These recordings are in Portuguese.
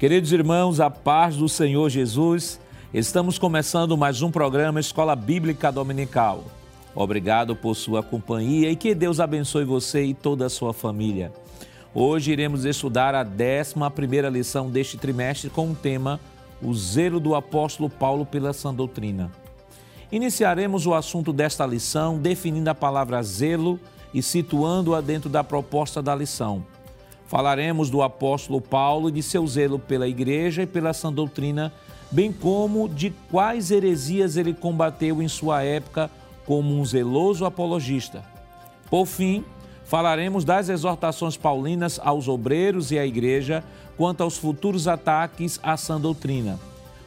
Queridos irmãos, a paz do Senhor Jesus, estamos começando mais um programa Escola Bíblica Dominical. Obrigado por sua companhia e que Deus abençoe você e toda a sua família. Hoje iremos estudar a 11 lição deste trimestre com o tema O zelo do apóstolo Paulo pela sã doutrina. Iniciaremos o assunto desta lição definindo a palavra zelo e situando-a dentro da proposta da lição. Falaremos do apóstolo Paulo e de seu zelo pela igreja e pela sã doutrina, bem como de quais heresias ele combateu em sua época como um zeloso apologista. Por fim, falaremos das exortações paulinas aos obreiros e à igreja quanto aos futuros ataques à sã doutrina.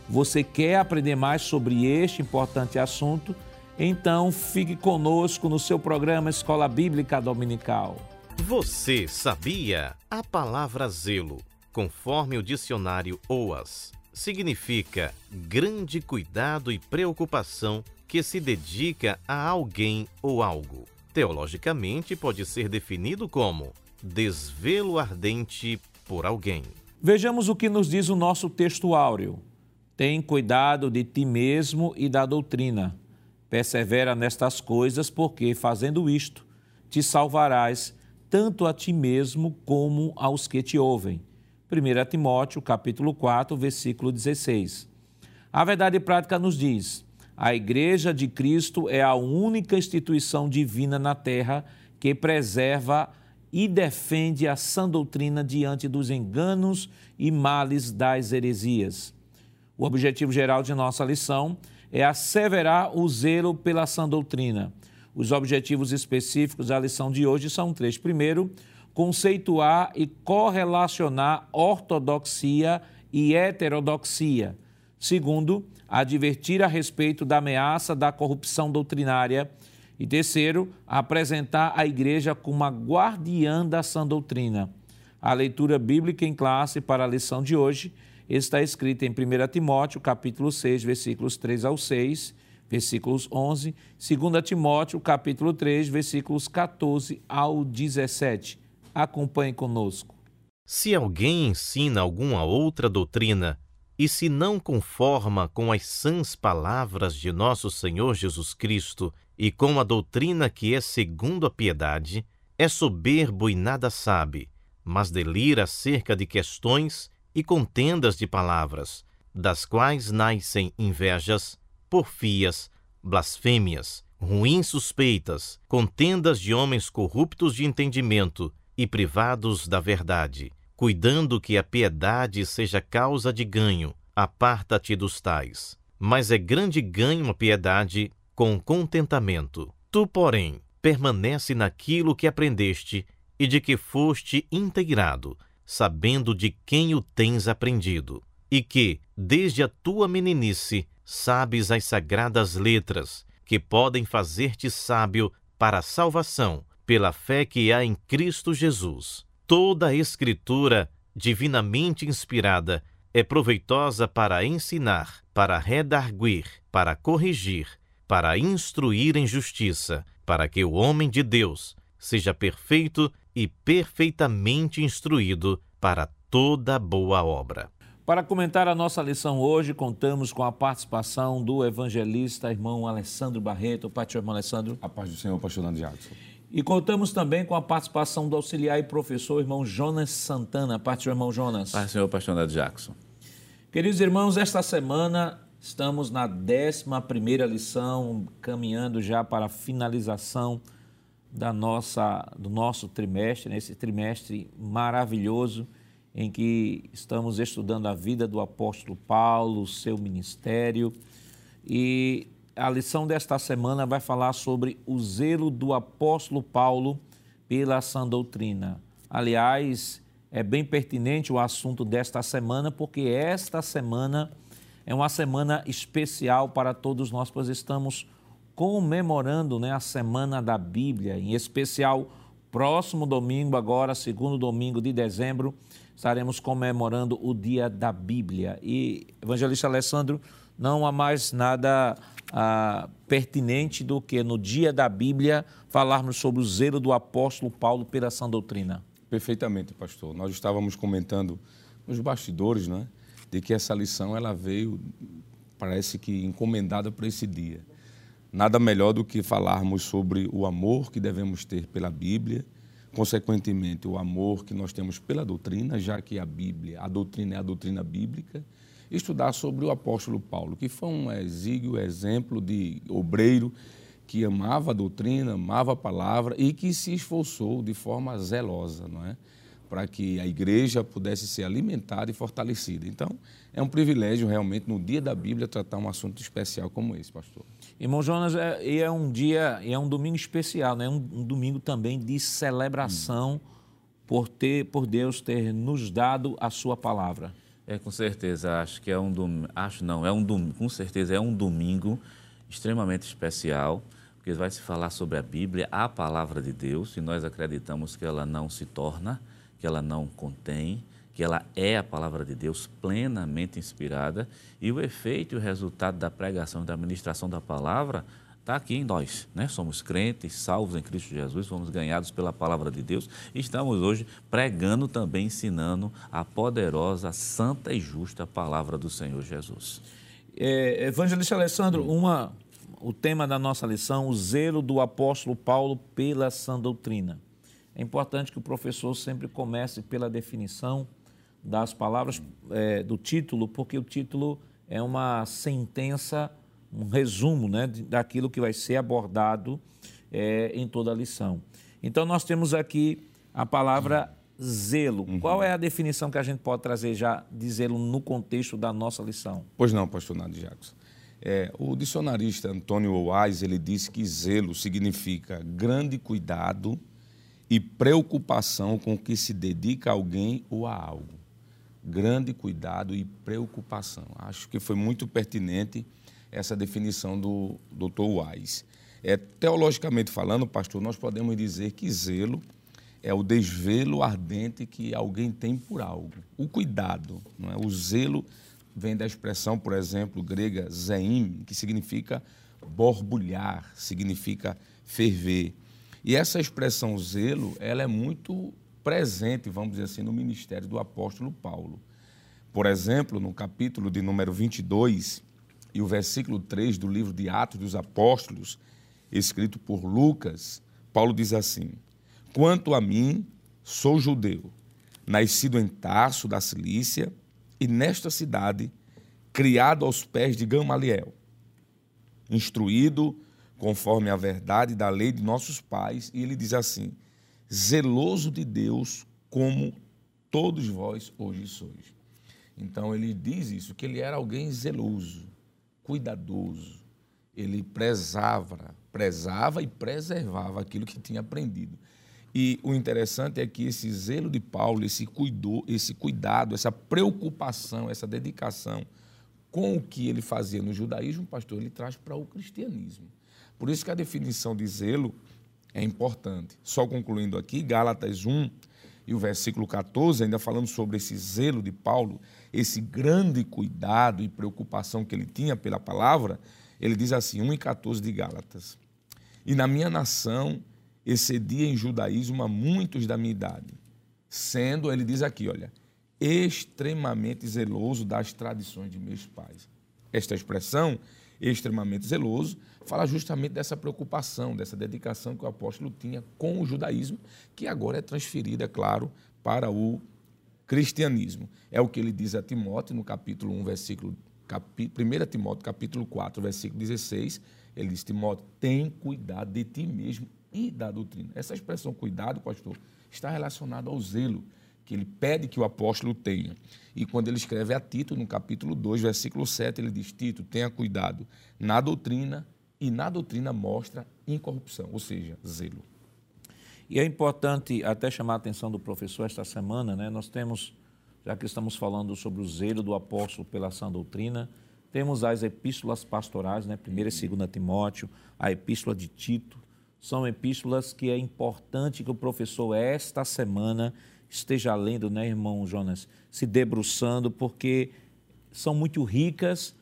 Você quer aprender mais sobre este importante assunto? Então fique conosco no seu programa Escola Bíblica Dominical. Você sabia? A palavra zelo, conforme o dicionário OAS, significa grande cuidado e preocupação que se dedica a alguém ou algo. Teologicamente, pode ser definido como desvelo ardente por alguém. Vejamos o que nos diz o nosso texto áureo. Tem cuidado de ti mesmo e da doutrina. Persevera nestas coisas, porque, fazendo isto, te salvarás tanto a ti mesmo como aos que te ouvem. 1 Timóteo, capítulo 4, versículo 16. A verdade prática nos diz: a Igreja de Cristo é a única instituição divina na terra que preserva e defende a sã doutrina diante dos enganos e males das heresias. O objetivo geral de nossa lição é asseverar o zelo pela sã doutrina. Os objetivos específicos da lição de hoje são três. Primeiro, conceituar e correlacionar ortodoxia e heterodoxia. Segundo, advertir a respeito da ameaça da corrupção doutrinária. E terceiro, apresentar a igreja como a guardiã da sã doutrina. A leitura bíblica em classe para a lição de hoje está escrita em 1 Timóteo, capítulo 6, versículos 3 ao 6, versículos 11, 2 Timóteo, capítulo 3, versículos 14 ao 17. Acompanhe conosco. Se alguém ensina alguma outra doutrina e se não conforma com as sãs palavras de nosso Senhor Jesus Cristo e com a doutrina que é segundo a piedade, é soberbo e nada sabe, mas delira acerca de questões e contendas de palavras, das quais nascem invejas, porfias, blasfêmias, ruins suspeitas, contendas de homens corruptos de entendimento e privados da verdade, cuidando que a piedade seja causa de ganho, aparta-te dos tais. Mas é grande ganho a piedade com contentamento. Tu, porém, permanece naquilo que aprendeste e de que foste inteirado, sabendo de quem o tens aprendido, e que, desde a tua meninice, sabes as sagradas letras, que podem fazer-te sábio para a salvação, pela fé que há em Cristo Jesus. Toda a Escritura, divinamente inspirada, é proveitosa para ensinar, para redarguir, para corrigir, para instruir em justiça, para que o homem de Deus seja perfeito e perfeitamente instruído para toda boa obra. Para comentar a nossa lição hoje, contamos com a participação do evangelista irmão Alessandro Barreto. Pai, irmão Alessandro. A paz do Senhor, pastor Nando Jackson. E contamos também com a participação do auxiliar e professor irmão Jonas Santana. Pai, irmão Jonas. Paz do Senhor, pastor Nando Jackson. Queridos irmãos, esta semana estamos na 11 lição, caminhando já para a finalização da nossa, do nosso trimestre, nesse trimestre maravilhoso em que estamos estudando a vida do apóstolo Paulo, seu ministério. E a lição desta semana vai falar sobre o zelo do apóstolo Paulo pela sã doutrina. Aliás, é bem pertinente o assunto desta semana, porque esta semana é uma semana especial para todos nós, pois estamos comemorando né, a Semana da Bíblia, em especial próximo domingo, agora, segundo domingo de dezembro, estaremos comemorando o Dia da Bíblia. E, evangelista Alessandro, não há mais nada ah, pertinente do que no Dia da Bíblia falarmos sobre o zelo do apóstolo Paulo pela sã doutrina. Perfeitamente, pastor. Nós estávamos comentando nos bastidores, né? De que essa lição ela veio, parece que encomendada para esse dia. Nada melhor do que falarmos sobre o amor que devemos ter pela Bíblia, consequentemente o amor que nós temos pela doutrina, já que a Bíblia, a doutrina é a doutrina bíblica, estudar sobre o apóstolo Paulo, que foi um exíguo exemplo de obreiro que amava a doutrina, amava a palavra e que se esforçou de forma zelosa, não é? Para que a igreja pudesse ser alimentada e fortalecida. Então, é um privilégio realmente no dia da Bíblia tratar um assunto especial como esse, pastor. Irmão Jonas, é, é um dia, é um domingo especial, né? um, um domingo também de celebração hum. por ter, por Deus ter nos dado a sua palavra. É, com certeza, acho que é um domingo, acho não, é um domingo, com certeza é um domingo extremamente especial, porque vai se falar sobre a Bíblia, a palavra de Deus, e nós acreditamos que ela não se torna, que ela não contém, que ela é a palavra de Deus plenamente inspirada, e o efeito e o resultado da pregação e da administração da palavra está aqui em nós, né? Somos crentes, salvos em Cristo Jesus, fomos ganhados pela palavra de Deus e estamos hoje pregando também, ensinando a poderosa, santa e justa palavra do Senhor Jesus. É, Evangelista Alessandro, uma, o tema da nossa lição, o zelo do apóstolo Paulo pela sã doutrina. É importante que o professor sempre comece pela definição das palavras é, do título, porque o título é uma sentença um resumo né, daquilo que vai ser abordado é, em toda a lição. Então, nós temos aqui a palavra zelo. Uhum. Qual é a definição que a gente pode trazer já de zelo no contexto da nossa lição? Pois não, pastor Nado Jacques. É, o dicionarista Antônio Wise, ele disse que zelo significa grande cuidado e preocupação com que se dedica a alguém ou a algo. Grande cuidado e preocupação. Acho que foi muito pertinente essa definição do Dr. Wise. É, teologicamente falando, pastor, nós podemos dizer que zelo é o desvelo ardente que alguém tem por algo. O cuidado, não é? o zelo vem da expressão, por exemplo, grega zeim, que significa borbulhar, significa ferver. E essa expressão zelo, ela é muito presente, vamos dizer assim, no ministério do apóstolo Paulo. Por exemplo, no capítulo de número 22, e o versículo 3 do livro de Atos dos Apóstolos, escrito por Lucas, Paulo diz assim: Quanto a mim, sou judeu, nascido em Tarso, da Cilícia, e nesta cidade, criado aos pés de Gamaliel, instruído conforme a verdade da lei de nossos pais, e ele diz assim: zeloso de Deus, como todos vós hoje sois. Então ele diz isso, que ele era alguém zeloso, cuidadoso. Ele prezava, prezava e preservava aquilo que tinha aprendido. E o interessante é que esse zelo de Paulo, esse, cuidou, esse cuidado, essa preocupação, essa dedicação com o que ele fazia no judaísmo, pastor, ele traz para o cristianismo. Por isso que a definição de zelo é importante. Só concluindo aqui, Gálatas 1 e o versículo 14, ainda falando sobre esse zelo de Paulo, esse grande cuidado e preocupação que ele tinha pela palavra, ele diz assim, 1 e 14 de Gálatas. E na minha nação excedia em judaísmo a muitos da minha idade, sendo, ele diz aqui, olha, extremamente zeloso das tradições de meus pais. Esta expressão, extremamente zeloso, fala justamente dessa preocupação, dessa dedicação que o apóstolo tinha com o judaísmo, que agora é transferida, é claro, para o cristianismo. É o que ele diz a Timóteo no capítulo 1, versículo 1 Timóteo capítulo 4, versículo 16, ele diz, Timóteo, tem cuidado de ti mesmo e da doutrina. Essa expressão cuidado, pastor, está relacionada ao zelo que ele pede que o apóstolo tenha. E quando ele escreve a Tito, no capítulo 2, versículo 7, ele diz, Tito, tenha cuidado na doutrina, e na doutrina mostra incorrupção, ou seja, zelo. E é importante até chamar a atenção do professor esta semana, né? Nós temos, já que estamos falando sobre o zelo do apóstolo pela sã doutrina, temos as epístolas pastorais, né? 1 e 2 Timóteo, a epístola de Tito. São epístolas que é importante que o professor esta semana esteja lendo, né, irmão Jonas? Se debruçando, porque são muito ricas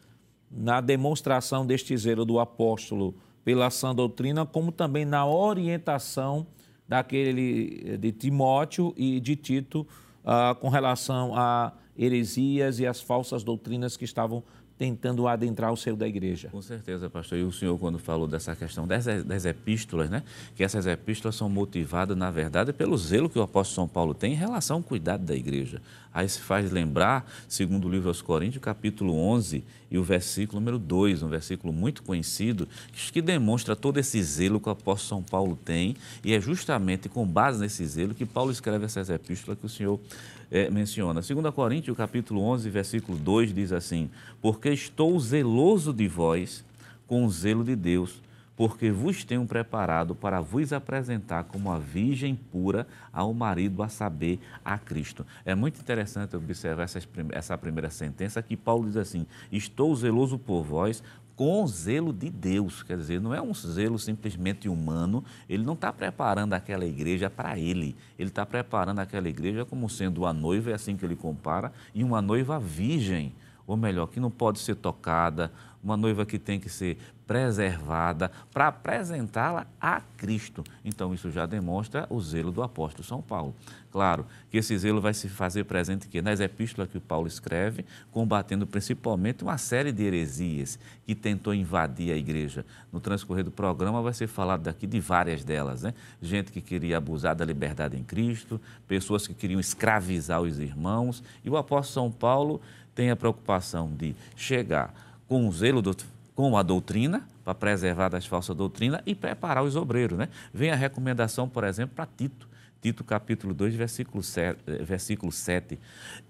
na demonstração deste zelo do apóstolo pela sã doutrina, como também na orientação daquele de Timóteo e de Tito uh, com relação a heresias e as falsas doutrinas que estavam tentando adentrar o seio da igreja. Com certeza, pastor. E o senhor, quando falou dessa questão das, das epístolas, né? que essas epístolas são motivadas, na verdade, pelo zelo que o apóstolo São Paulo tem em relação ao cuidado da igreja. Aí se faz lembrar, segundo o livro aos Coríntios, capítulo 11 e o versículo número 2, um versículo muito conhecido, que demonstra todo esse zelo que o apóstolo São Paulo tem, e é justamente com base nesse zelo que Paulo escreve essas epístolas que o senhor é, menciona. 2 Coríntios, capítulo 11, versículo 2, diz assim, Porque estou zeloso de vós com o zelo de Deus, porque vos tenho preparado para vos apresentar como a virgem pura ao marido, a saber, a Cristo. É muito interessante observar essa primeira sentença que Paulo diz assim: Estou zeloso por vós com zelo de Deus. Quer dizer, não é um zelo simplesmente humano, ele não está preparando aquela igreja para ele, ele está preparando aquela igreja como sendo a noiva, é assim que ele compara, e uma noiva virgem, ou melhor, que não pode ser tocada, uma noiva que tem que ser preservada para apresentá-la a Cristo. Então, isso já demonstra o zelo do apóstolo São Paulo. Claro que esse zelo vai se fazer presente que nas epístolas que o Paulo escreve, combatendo principalmente uma série de heresias que tentou invadir a igreja. No transcorrer do programa vai ser falado daqui de várias delas, né? Gente que queria abusar da liberdade em Cristo, pessoas que queriam escravizar os irmãos, e o apóstolo São Paulo tem a preocupação de chegar com o zelo do com a doutrina, para preservar das falsas doutrinas e preparar os obreiros. Né? Vem a recomendação, por exemplo, para Tito. Tito capítulo 2, versículo 7. Eh, versículo 7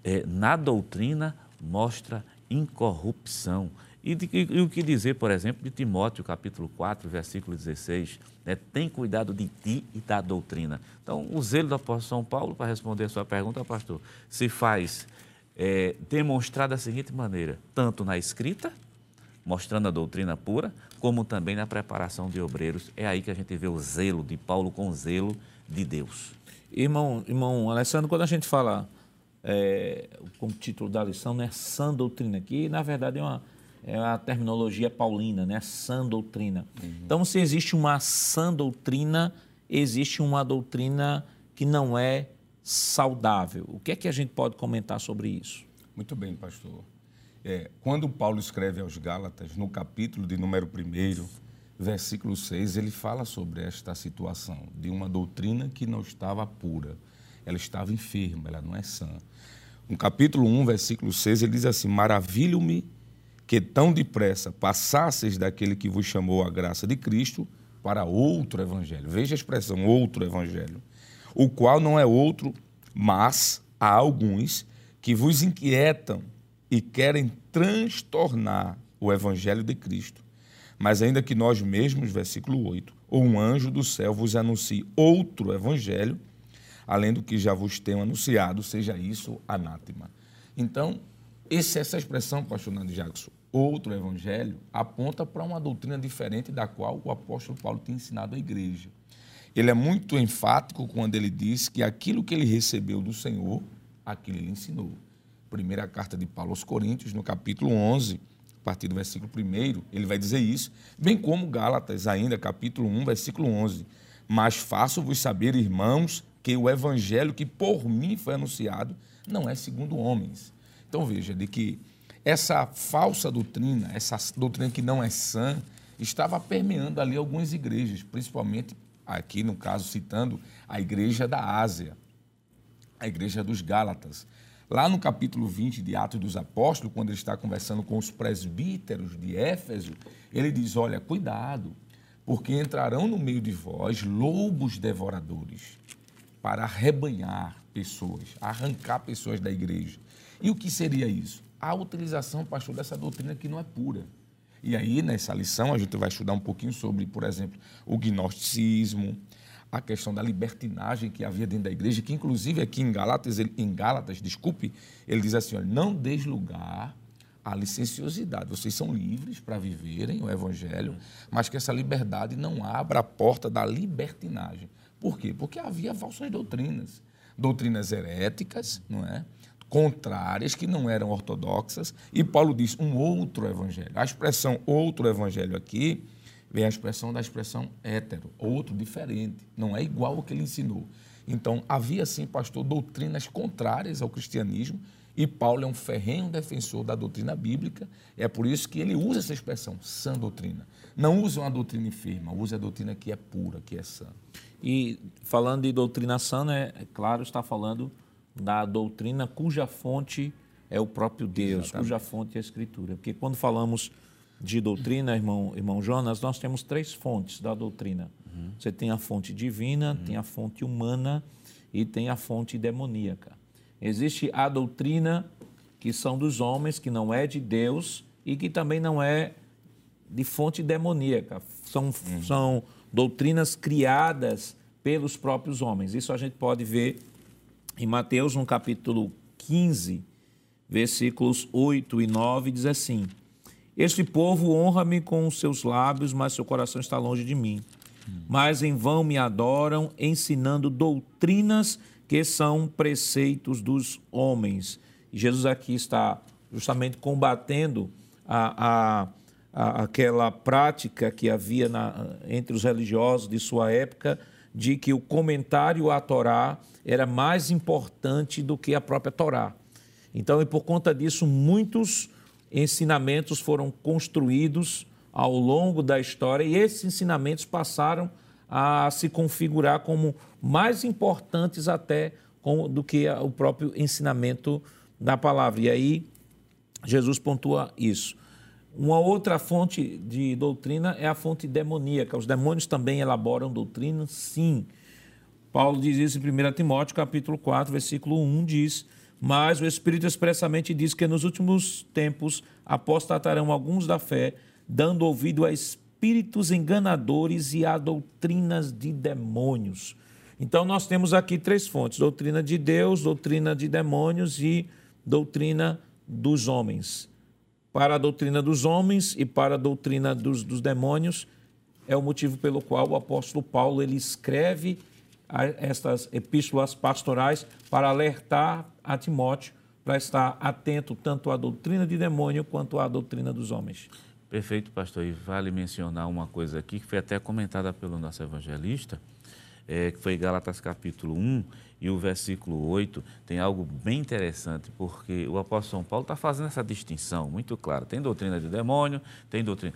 é, na doutrina mostra incorrupção. E, de, e, e, o que dizer, por exemplo, de Timóteo, capítulo 4, versículo 16, né? tem cuidado de ti e da doutrina. Então, o zelo do apóstolo São Paulo, para responder a sua pergunta, pastor, se faz é, demonstrar da seguinte maneira, tanto na escrita, mostrando a doutrina pura, como também na preparação de obreiros. É aí que a gente vê o zelo de Paulo com o zelo de Deus. Irmão, irmão Alessandro, quando a gente fala é, como título da lição, né, sã doutrina, que na verdade é uma, é a terminologia paulina, né, sã doutrina. Uhum. Então, se existe uma sã doutrina, existe uma doutrina que não é saudável. O que é que a gente pode comentar sobre isso? Muito bem, pastor. É, quando Paulo escreve aos Gálatas, no capítulo de número 1, versículo 6, ele fala sobre esta situação de uma doutrina que não estava pura, ela estava enferma, ela não é sã. No capítulo 1, versículo 6, ele diz assim: Maravilho-me que tão depressa passasseis daquele que vos chamou a graça de Cristo para outro evangelho. Veja a expressão outro evangelho, o qual não é outro, mas há alguns que vos inquietam e querem transtornar o evangelho de Cristo. Mas ainda que nós mesmos, versículo 8, ou um anjo do céu vos anuncie outro evangelho, além do que já vos tenho anunciado, seja isso anátema. Então, essa expressão, pastor Nando Jackson, outro evangelho, aponta para uma doutrina diferente da qual o apóstolo Paulo tem ensinado à igreja. Ele é muito enfático quando ele diz que aquilo que ele recebeu do Senhor, aquilo ele ensinou primeira carta de Paulo aos Coríntios, no capítulo 11, a partir do versículo 1, ele vai dizer isso, bem como Gálatas, ainda, capítulo 1, versículo 11. Mas faço-vos saber, irmãos, que o evangelho que por mim foi anunciado não é segundo homens. Então veja, de que essa falsa doutrina, essa doutrina que não é sã, estava permeando ali algumas igrejas, principalmente aqui, no caso, citando a igreja da Ásia, a igreja dos Gálatas. Lá no capítulo 20 de Atos dos Apóstolos, quando ele está conversando com os presbíteros de Éfeso, ele diz: Olha, cuidado, porque entrarão no meio de vós lobos devoradores para arrebanhar pessoas, arrancar pessoas da igreja. E o que seria isso? A utilização, pastor, dessa doutrina que não é pura. E aí, nessa lição, a gente vai estudar um pouquinho sobre, por exemplo, o gnosticismo, a questão da libertinagem que havia dentro da igreja, que inclusive aqui em Gálatas, ele, em Gálatas, desculpe, ele diz assim, olha, não des lugar à licenciosidade. Vocês são livres para viverem o evangelho, mas que essa liberdade não abra a porta da libertinagem. Por quê? Porque havia falsas doutrinas, doutrinas heréticas, não é? Contrárias, que não eram ortodoxas, e Paulo diz um outro evangelho. A expressão outro evangelho aqui vem a expressão da expressão hétero, outro diferente, não é igual ao que ele ensinou. Então, havia sim, pastor, doutrinas contrárias ao cristianismo E Paulo é um ferrenho defensor da doutrina bíblica, é por isso que ele usa essa expressão, sã doutrina. Não usa uma doutrina enferma, usa a doutrina que é pura, que é sã. E falando de doutrina sã, né, é claro, está falando da doutrina cuja fonte é o próprio Deus, Exatamente. cuja fonte é a Escritura. Porque quando falamos de doutrina, irmão, irmão Jonas, nós temos três fontes da doutrina. Uhum. Você tem a fonte divina, uhum. tem a fonte humana e tem a fonte demoníaca. Existe a doutrina que são dos homens, que não é de Deus e que também não é de fonte demoníaca. São, uhum. são doutrinas criadas pelos próprios homens. Isso a gente pode ver em Mateus, no capítulo 15, versículos 8 e 9, diz assim: Este povo honra-me com os seus lábios, mas seu coração está longe de mim. Mas em vão me adoram, ensinando doutrinas que são preceitos dos homens. E Jesus aqui está justamente combatendo a, a, a, aquela prática que havia na, entre os religiosos de sua época de que o comentário à Torá era mais importante do que a própria Torá. Então, e por conta disso, muitos ensinamentos foram construídos ao longo da história e esses ensinamentos passaram a se configurar como mais importantes até do que o próprio ensinamento da palavra. E aí Jesus pontua isso. Uma outra fonte de doutrina é a fonte demoníaca. Os demônios também elaboram doutrina, sim. Paulo diz isso em 1 Timóteo, capítulo 4, versículo 1, diz: Mas o Espírito expressamente diz que nos últimos tempos apostatarão alguns da fé, dando ouvido a espíritos enganadores e a doutrinas de demônios. Então, nós temos aqui três fontes: doutrina de Deus, doutrina de demônios e doutrina dos homens. Para a doutrina dos homens e para a doutrina dos, dos demônios, é o motivo pelo qual o apóstolo Paulo ele escreve estas epístolas pastorais para alertar a Timóteo para estar atento tanto à doutrina de demônio quanto à doutrina dos homens. Perfeito, pastor. E vale mencionar uma coisa aqui que foi até comentada pelo nosso evangelista, é, que foi Gálatas capítulo 1 e o versículo 8, tem algo bem interessante, porque o apóstolo São Paulo está fazendo essa distinção muito clara. Tem doutrina de demônio, tem doutrina,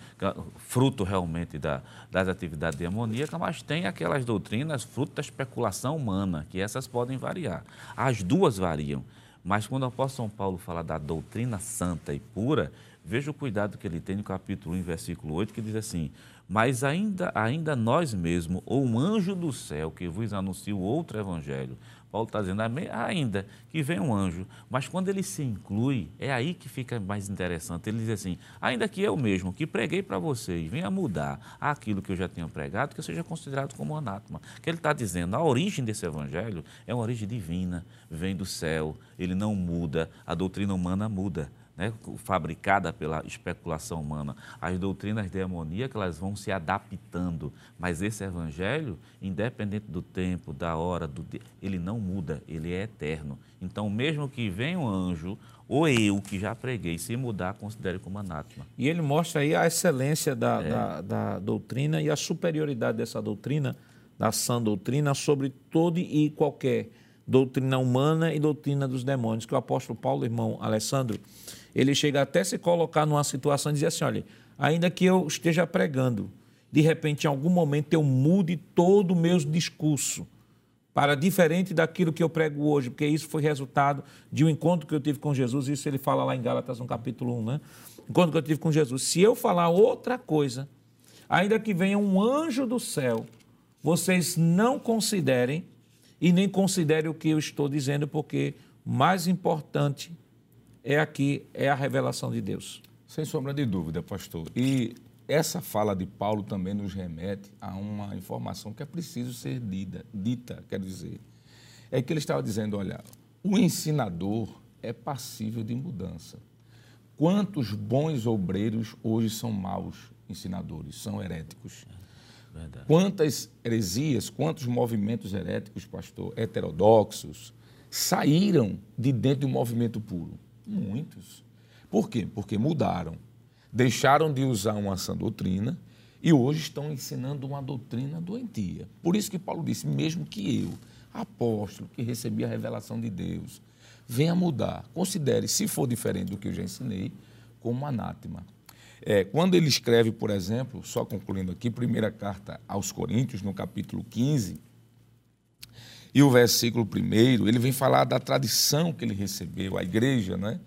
fruto realmente da, das atividades demoníacas, mas tem aquelas doutrinas fruto da especulação humana, que essas podem variar. As duas variam. Mas quando o apóstolo São Paulo fala da doutrina santa e pura, Veja o cuidado que ele tem no capítulo 1, versículo 8, que diz assim: Mas ainda, ainda nós mesmos, ou um anjo do céu que vos anuncia o outro evangelho. Paulo está dizendo, ainda que vem um anjo, mas quando ele se inclui, é aí que fica mais interessante. Ele diz assim: ainda que eu mesmo, que preguei para vocês, venha mudar aquilo que eu já tinha pregado, que eu seja considerado como anátema. Que ele está dizendo, a origem desse evangelho é uma origem divina, vem do céu, ele não muda, a doutrina humana muda né, fabricada pela especulação humana. As doutrinas demoníacas elas vão se adaptando, mas esse evangelho, independente do tempo, da hora, do ele não muda, ele é eterno. Então, mesmo que venha um anjo, ou eu que já preguei, se mudar, considere como anátema. E ele mostra aí a excelência da, é. da, da doutrina e a superioridade dessa doutrina, da sã doutrina, sobre toda e qualquer doutrina humana e doutrina dos demônios, que o apóstolo Paulo, irmão Alessandro, ele chega até se colocar numa situação e dizer assim: olha, ainda que eu esteja pregando, de repente, em algum momento, eu mude todo o meu discurso para diferente daquilo que eu prego hoje, porque isso foi resultado de um encontro que eu tive com Jesus, isso ele fala lá em Gálatas, no capítulo 1, né? Encontro que eu tive com Jesus. Se eu falar outra coisa, ainda que venha um anjo do céu, vocês não considerem e nem considerem o que eu estou dizendo, porque mais importante é aqui, é a revelação de Deus. Sem sombra de dúvida, pastor. E essa fala de Paulo também nos remete a uma informação que é preciso ser dita, dita quer dizer. É que ele estava dizendo, olha, o ensinador é passível de mudança. Quantos bons obreiros hoje são maus ensinadores, são heréticos? Verdade. Quantas heresias, quantos movimentos heréticos, pastor, heterodoxos, saíram de dentro do movimento puro? Muitos. Por quê? Porque mudaram. Deixaram de usar uma sã doutrina e hoje estão ensinando uma doutrina doentia. Por isso que Paulo disse: mesmo que eu, apóstolo, que recebi a revelação de Deus, venha mudar. Considere, se for diferente do que eu já ensinei, como anátema. É, quando ele escreve, por exemplo, só concluindo aqui, primeira carta aos Coríntios, no capítulo 15, e o versículo 1, ele vem falar da tradição que ele recebeu, a igreja, né?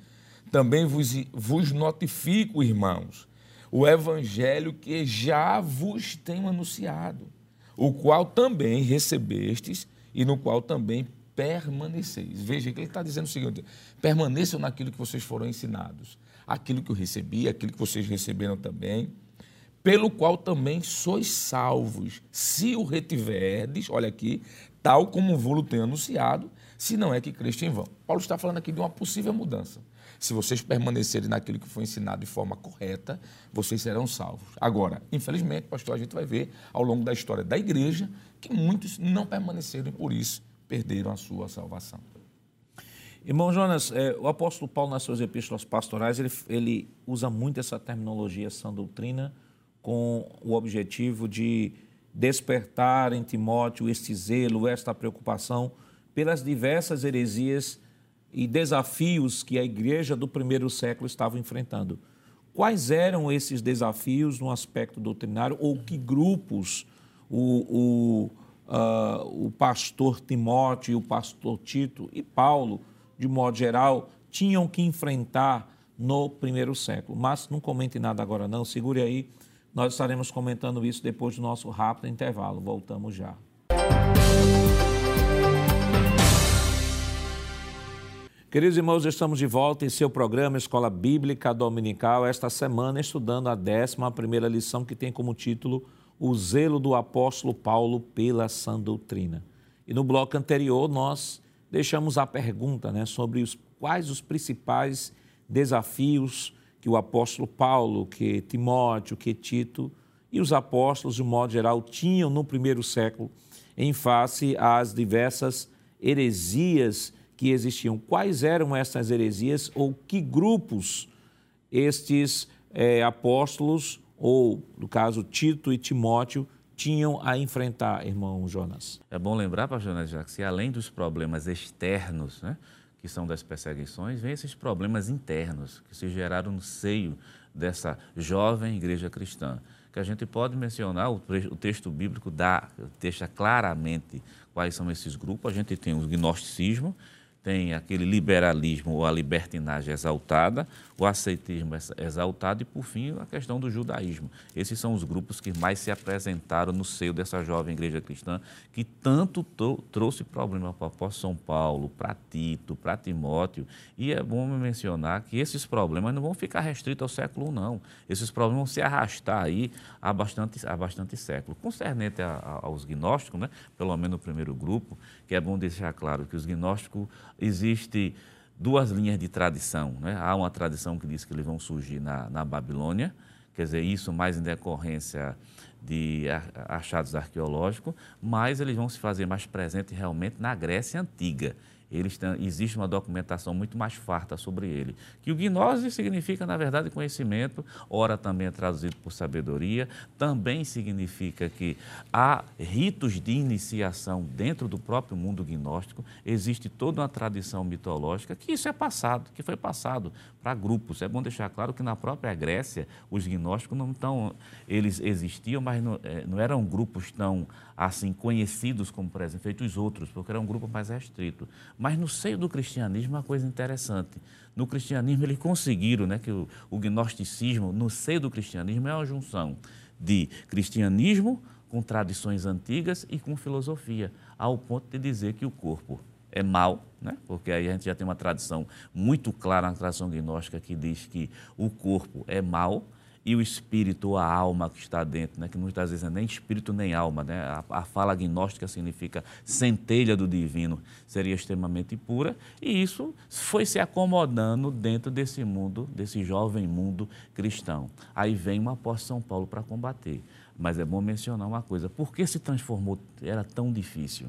Também vos, vos notifico, irmãos, o evangelho que já vos tenho anunciado, o qual também recebestes e no qual também permaneceis. Veja que ele está dizendo o seguinte: permaneçam naquilo que vocês foram ensinados, aquilo que eu recebi, aquilo que vocês receberam também, pelo qual também sois salvos, se o retiverdes, olha aqui, tal como o vou tenho anunciado, se não é que creste em vão. Paulo está falando aqui de uma possível mudança. Se vocês permanecerem naquilo que foi ensinado de forma correta, vocês serão salvos. Agora, infelizmente, pastor, a gente vai ver ao longo da história da igreja que muitos não permaneceram e por isso perderam a sua salvação. Irmão Jonas, é, o apóstolo Paulo, nas suas epístolas pastorais, ele, ele usa muito essa terminologia, essa doutrina, com o objetivo de despertar em Timóteo este zelo, esta preocupação pelas diversas heresias e desafios que a igreja do primeiro século estava enfrentando. Quais eram esses desafios no aspecto doutrinário ou que grupos o, o, uh, o pastor Timóteo, o pastor Tito e Paulo, de modo geral, tinham que enfrentar no primeiro século? Mas não comente nada agora não, segure aí, nós estaremos comentando isso depois do nosso rápido intervalo. Voltamos já. Queridos irmãos, estamos de volta em seu programa Escola Bíblica Dominical, esta semana estudando a décima primeira lição que tem como título O Zelo do Apóstolo Paulo pela Sã Doutrina. E no bloco anterior nós deixamos a pergunta né, sobre os, quais os principais desafios que o apóstolo Paulo, que Timóteo, que Tito e os apóstolos, de um modo geral, tinham no primeiro século em face às diversas heresias que existiam. Quais eram essas heresias ou que grupos estes é, apóstolos, ou no caso Tito e Timóteo, tinham a enfrentar, irmão Jonas? É bom lembrar, pastor Jonas, que se além dos problemas externos, né, que são das perseguições, vem esses problemas internos que se geraram no seio dessa jovem igreja cristã. Que a gente pode mencionar, o, texto bíblico dá, deixa claramente quais são esses grupos. A gente tem o gnosticismo, tem aquele liberalismo ou a libertinagem exaltada, o aceitismo exaltado e, por fim, a questão do judaísmo. Esses são os grupos que mais se apresentaram no seio dessa jovem igreja cristã, que tanto trouxe problema para São Paulo, para Tito, para Timóteo. E é bom mencionar que esses problemas não vão ficar restritos ao século I, não. Esses problemas vão se arrastar aí há bastante, há bastante século. Concernente a, a, aos gnósticos, né? pelo menos o primeiro grupo, que é bom deixar claro que os gnósticos existe duas linhas de tradição. Né? Há uma tradição que diz que eles vão surgir na, na Babilônia, quer dizer, isso mais em decorrência de achados arqueológicos, mas eles vão se fazer mais presentes realmente na Grécia Antiga eles têm, existe uma documentação muito mais farta sobre ele. Que o gnose significa, na verdade, conhecimento, ora também é traduzido por sabedoria, também significa que há ritos de iniciação dentro do próprio mundo gnóstico, existe toda uma tradição mitológica que isso é passado, que foi passado para grupos. É bom deixar claro que na própria Grécia os gnósticos não estão, eles existiam, mas não, é, não eram grupos tão assim conhecidos como, feitos outros, porque era um grupo mais restrito. Mas no seio do cristianismo, uma coisa interessante. No cristianismo, eles conseguiram né, que o, o gnosticismo, no seio do cristianismo, é uma junção de cristianismo com tradições antigas e com filosofia, ao ponto de dizer que o corpo é mal, né? porque aí a gente já tem uma tradição muito clara na tradição gnóstica que diz que o corpo é mal e o espírito, a alma que está dentro, né? que muitas vezes é nem espírito nem alma. Né? A, a fala gnóstica significa centelha do divino, seria extremamente pura, e isso foi se acomodando dentro desse mundo, desse jovem mundo cristão. Aí vem uma apóstolo São Paulo para combater. Mas é bom mencionar uma coisa: por que se transformou? Era tão difícil.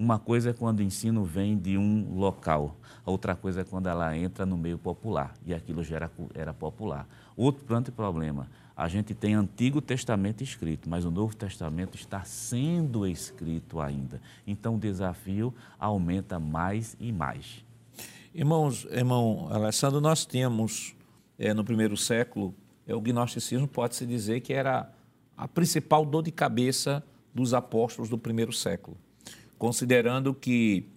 Uma coisa é quando o ensino vem de um local, outra coisa é quando ela entra no meio popular, e aquilo já era, era popular. Outro grande problema, a gente tem Antigo Testamento escrito, mas o Novo Testamento está sendo escrito ainda. Então o desafio aumenta mais e mais. Irmãos, irmão Alessandro, nós tínhamos é, no primeiro século, é, o gnosticismo pode-se dizer que era a principal dor de cabeça dos apóstolos do primeiro século, considerando que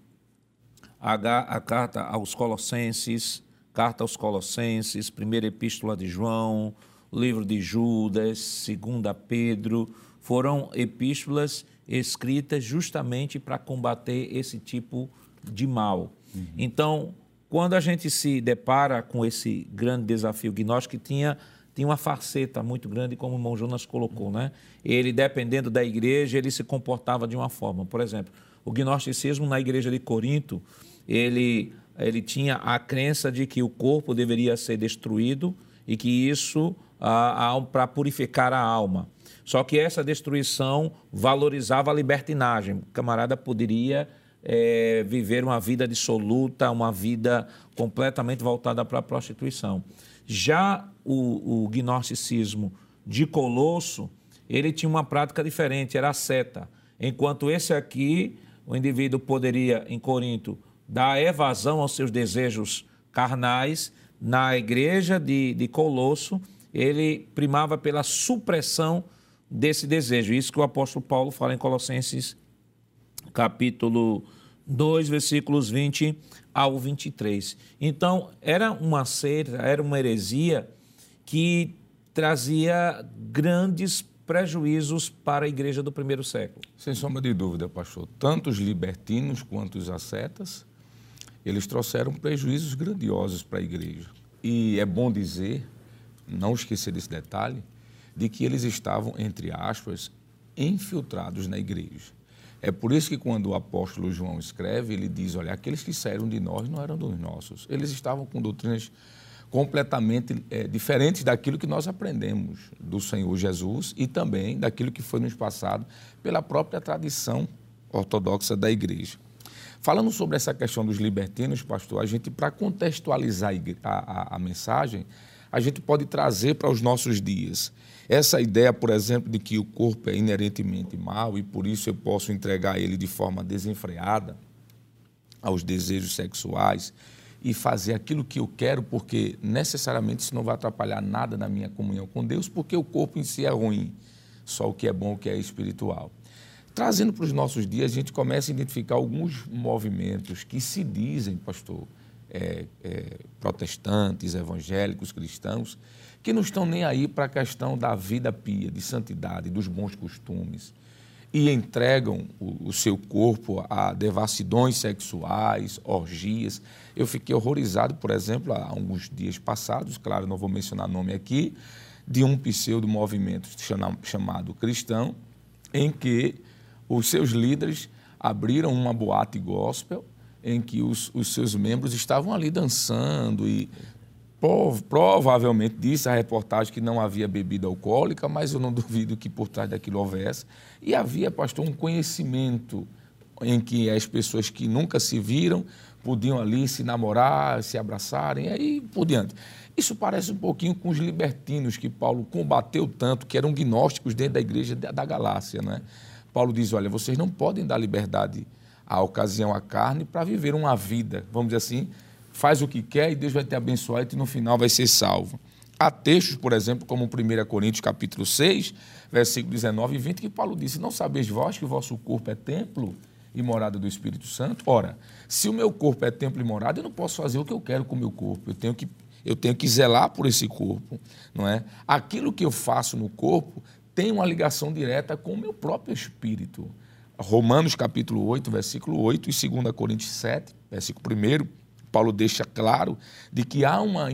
a, carta aos Colossenses, carta aos Colossenses, primeira epístola de João, livro de Judas, segunda Pedro, foram epístolas escritas justamente para combater esse tipo de mal. Uhum. Então, quando a gente se depara com esse grande desafio gnóstico, que tinha, tinha uma faceta muito grande, como o irmão Jonas colocou, né? Ele, dependendo da igreja, ele se comportava de uma forma. Por exemplo, o gnosticismo na igreja de Corinto, ele, ele tinha a crença de que o corpo deveria ser destruído e que isso para purificar a alma. Só que essa destruição valorizava a libertinagem. O camarada poderia é, viver uma vida dissoluta, uma vida completamente voltada para a prostituição. Já o, o gnosticismo de Colosso, ele tinha uma prática diferente, era a seta. Enquanto esse aqui, o indivíduo poderia, em Corinto, dar evasão aos seus desejos carnais, na igreja de, de Colosso, ele primava pela supressão desse desejo. Isso que o apóstolo Paulo fala em Colossenses capítulo 2, versículos 20 ao 23. Então, era uma seita, era uma heresia que trazia grandes prejuízos para a igreja do primeiro século. Sem sombra de dúvida, pastor. Tanto os libertinos quanto os ascetas, eles trouxeram prejuízos grandiosos para a igreja. E é bom dizer não esquecer desse detalhe, de que eles estavam, entre aspas, infiltrados na igreja. É por isso que quando o apóstolo João escreve, ele diz, olha, aqueles que saíram de nós não eram dos nossos. Eles estavam com doutrinas completamente é, diferentes daquilo que nós aprendemos do Senhor Jesus e também daquilo que foi nos passado pela própria tradição ortodoxa da igreja. Falando sobre essa questão dos libertinos, pastor, a gente, para contextualizar a, a, a mensagem, a gente pode trazer para os nossos dias. Essa ideia, por exemplo, de que o corpo é inerentemente mau e por isso eu posso entregar ele de forma desenfreada aos desejos sexuais e fazer aquilo que eu quero, porque necessariamente isso não vai atrapalhar nada na minha comunhão com Deus, porque o corpo em si é ruim, só o que é bom, o que é espiritual. Trazendo para os nossos dias, a gente começa a identificar alguns movimentos que se dizem, pastor, é, é, protestantes, evangélicos, cristãos, que não estão nem aí para a questão da vida pia, de santidade, dos bons costumes, e entregam o, o seu corpo a devassidões sexuais, orgias. Eu fiquei horrorizado, por exemplo, há alguns dias passados, claro, não vou mencionar nome aqui, de um pseudo movimento chamado cristão, em que os seus líderes abriram uma boate gospel em que os, os seus membros estavam ali dançando e provavelmente disse a reportagem que não havia bebida alcoólica, mas eu não duvido que por trás daquilo houvesse. E havia, pastor, um conhecimento em que as pessoas que nunca se viram podiam ali se namorar, se abraçarem, e aí por diante. Isso parece um pouquinho com os libertinos que Paulo combateu tanto, que eram gnósticos dentro da igreja da Galácia. Né? Paulo diz: olha, vocês não podem dar liberdade a ocasião, a carne, para viver uma vida, vamos dizer assim, faz o que quer e Deus vai te abençoar e no final vai ser salvo. Há textos, por exemplo, como 1 Coríntios capítulo 6, versículo 19 e 20, que Paulo disse, não sabeis vós que o vosso corpo é templo e morada do Espírito Santo? Ora, se o meu corpo é templo e morada, eu não posso fazer o que eu quero com o meu corpo, eu tenho que, eu tenho que zelar por esse corpo, não é? Aquilo que eu faço no corpo tem uma ligação direta com o meu próprio espírito. Romanos capítulo 8, versículo 8 e 2 Coríntios 7, versículo 1, Paulo deixa claro de que há uma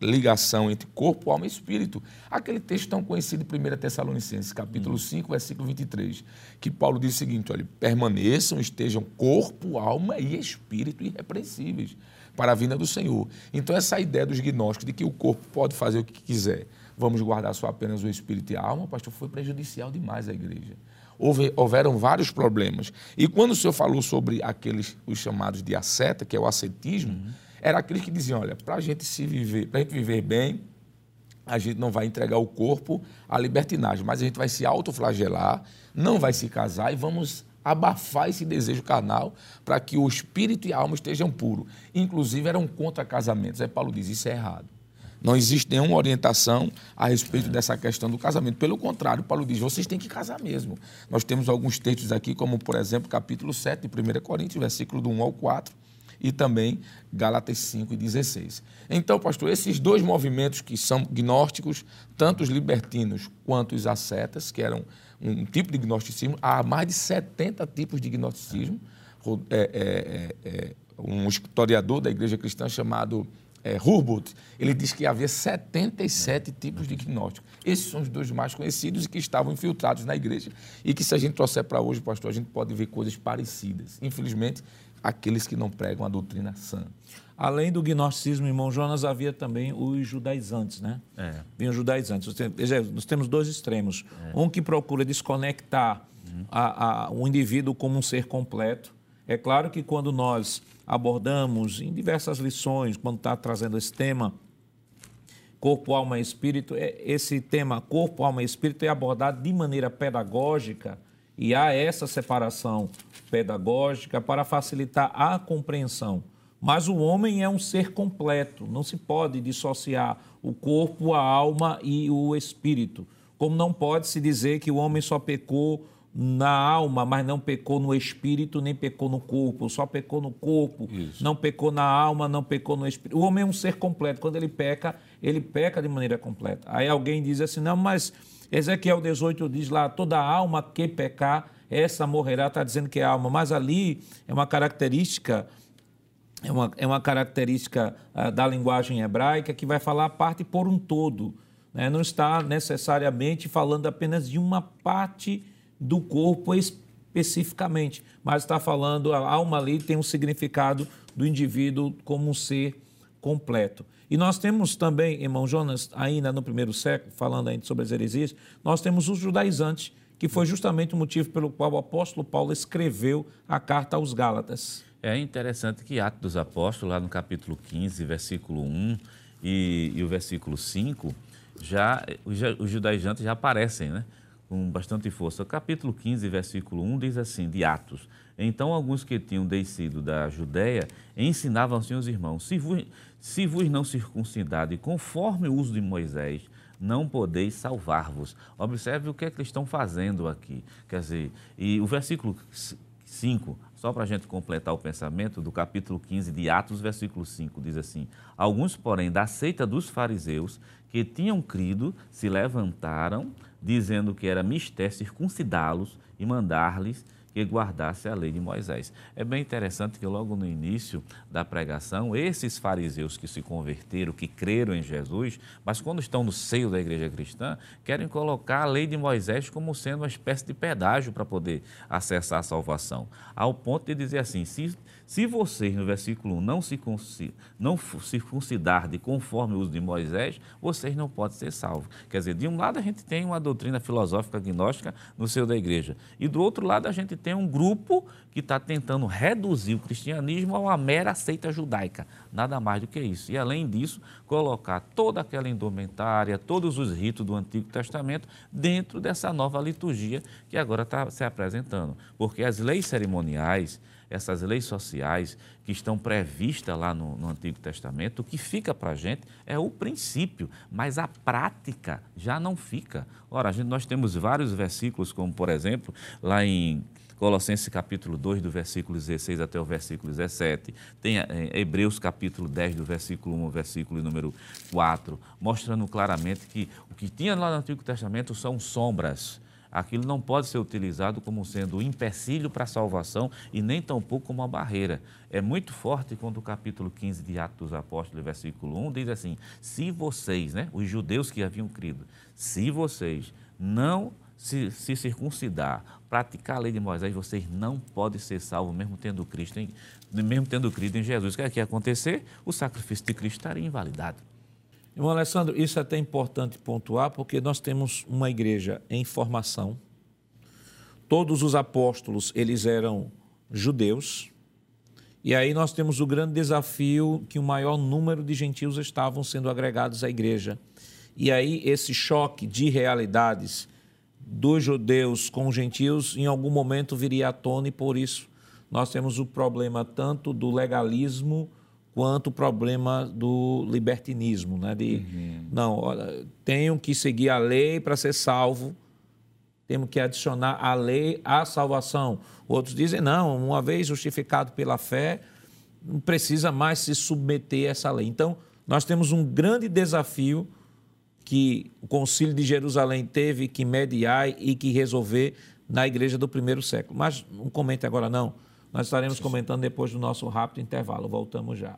interligação entre corpo, alma e espírito. Aquele texto tão conhecido em 1 Tessalonicenses, capítulo 5, hum. versículo 23, que Paulo diz o seguinte, olha, permaneçam, estejam corpo, alma e espírito irrepreensíveis para a vinda do Senhor. Então essa ideia dos gnósticos de que o corpo pode fazer o que quiser, vamos guardar só apenas o espírito e a alma, pastor, foi prejudicial demais à igreja houve, houveram vários problemas. E quando o senhor falou sobre aqueles, os chamados de asceta, que é o ascetismo, uhum. Era aqueles que diziam, olha, para a gente se viver, para a gente viver bem, a gente não vai entregar o corpo à libertinagem, mas a gente vai se autoflagelar, não vai se casar e vamos abafar esse desejo carnal para que o espírito e a alma estejam puros. Inclusive eram contra casamentos. Aí Paulo diz: isso é errado. Não existe nenhuma orientação a respeito dessa questão do casamento. Pelo contrário, Paulo diz: vocês têm que casar mesmo. Nós temos alguns textos aqui, como por exemplo, capítulo 7 de 1 Coríntios, versículo do 1 ao 4, e também Gálatas 5 e 16. Então, pastor, esses dois movimentos que são gnósticos, tanto os libertinos quanto os ascetas, que eram um tipo de gnosticismo, há mais de 70 tipos de gnosticismo. É, é, é, um historiador da igreja cristã chamado é, ele diz que havia 77 tipos de gnósticos. Esses são os dois mais conhecidos e que estavam infiltrados na igreja. E que, se a gente trouxer para hoje, pastor, a gente pode ver coisas parecidas. Infelizmente, aqueles que não pregam a doutrina sã. Além do gnosticismo, irmão Jonas, havia também os judaizantes, né? É. Vinham os judaizantes. Nós temos dois extremos. É. Um que procura desconectar uhum. a, a, o indivíduo como um ser completo. É claro que quando nós abordamos em diversas lições, quando está trazendo esse tema, corpo, alma e espírito, é, esse tema corpo, alma e espírito é abordado de maneira pedagógica e há essa separação pedagógica para facilitar a compreensão. Mas o homem é um ser completo, não se pode dissociar o corpo, a alma e o espírito. Como não pode se dizer que o homem só pecou na alma, mas não pecou no espírito, nem pecou no corpo, só pecou no corpo, Isso. não pecou na alma, não pecou no espírito. O homem é um ser completo. Quando ele peca, ele peca de maneira completa. Aí alguém diz assim: não, mas Ezequiel 18 diz lá: toda alma que pecar, essa morrerá, está dizendo que é alma. Mas ali é uma característica. É uma, é uma característica uh, da linguagem hebraica que vai falar a parte por um todo. Né? Não está necessariamente falando apenas de uma parte do corpo especificamente, mas está falando, a alma ali tem um significado do indivíduo como um ser completo. E nós temos também, irmão Jonas, ainda no primeiro século, falando ainda sobre as heresias, nós temos os judaizantes, que foi justamente o motivo pelo qual o apóstolo Paulo escreveu a carta aos Gálatas. É interessante que Atos dos Apóstolos, lá no capítulo 15, versículo 1 e, e o versículo 5, já, os, judaizantes já aparecem, né? com bastante força. O capítulo 15, versículo 1 diz assim, de Atos. Então alguns que tinham descido da Judéia ensinavam assim aos irmãos, se vos, se vos não circuncidade conforme o uso de Moisés, não podeis salvar-vos. Observe o que é que eles estão fazendo aqui. Quer dizer, e o versículo 5, só para a gente completar o pensamento, do capítulo 15 de Atos, versículo 5, diz assim: Alguns, porém, da seita dos fariseus, que tinham crido, se levantaram, dizendo que era mister circuncidá-los e mandar-lhes que guardasse a lei de Moisés. É bem interessante que logo no início da pregação, esses fariseus que se converteram, que creram em Jesus, mas quando estão no seio da igreja cristã, querem colocar a lei de Moisés como sendo uma espécie de pedágio para poder acessar a salvação. Ao ponto de dizer assim: se se vocês, no versículo 1, não se não circuncidar de conforme o uso de Moisés, vocês não podem ser salvos. Quer dizer, de um lado a gente tem uma doutrina filosófica gnóstica no seio da igreja, e do outro lado a gente tem um grupo que está tentando reduzir o cristianismo a uma mera seita judaica, nada mais do que isso. E além disso, colocar toda aquela indumentária, todos os ritos do Antigo Testamento dentro dessa nova liturgia que agora está se apresentando. Porque as leis cerimoniais, essas leis sociais que estão previstas lá no, no Antigo Testamento, o que fica para a gente é o princípio, mas a prática já não fica. Ora, gente, nós temos vários versículos, como por exemplo, lá em Colossenses capítulo 2, do versículo 16 até o versículo 17. Tem é, Hebreus capítulo 10, do versículo 1 ao versículo número 4, mostrando claramente que o que tinha lá no Antigo Testamento são sombras aquilo não pode ser utilizado como sendo um empecilho para a salvação e nem tampouco como uma barreira. É muito forte quando o capítulo 15 de Atos dos Apóstolos, versículo 1, diz assim: Se vocês, né, os judeus que haviam crido, se vocês não se, se circuncidar, praticar a lei de Moisés, vocês não podem ser salvos, mesmo tendo Cristo, em, mesmo tendo crido em Jesus. O que é que ia acontecer? O sacrifício de Cristo estaria invalidado. Irmão Alessandro, isso é até importante pontuar, porque nós temos uma igreja em formação. Todos os apóstolos, eles eram judeus. E aí nós temos o grande desafio que o maior número de gentios estavam sendo agregados à igreja. E aí esse choque de realidades dos judeus com os gentios em algum momento viria à tona e por isso nós temos o problema tanto do legalismo quanto o problema do libertinismo, né? De uhum. não, olha, tenho que seguir a lei para ser salvo, temos que adicionar a lei à salvação. Outros dizem não, uma vez justificado pela fé, não precisa mais se submeter a essa lei. Então, nós temos um grande desafio que o Concílio de Jerusalém teve que mediar e que resolver na igreja do primeiro século. Mas não comente agora, não. Nós estaremos comentando depois do nosso rápido intervalo. Voltamos já.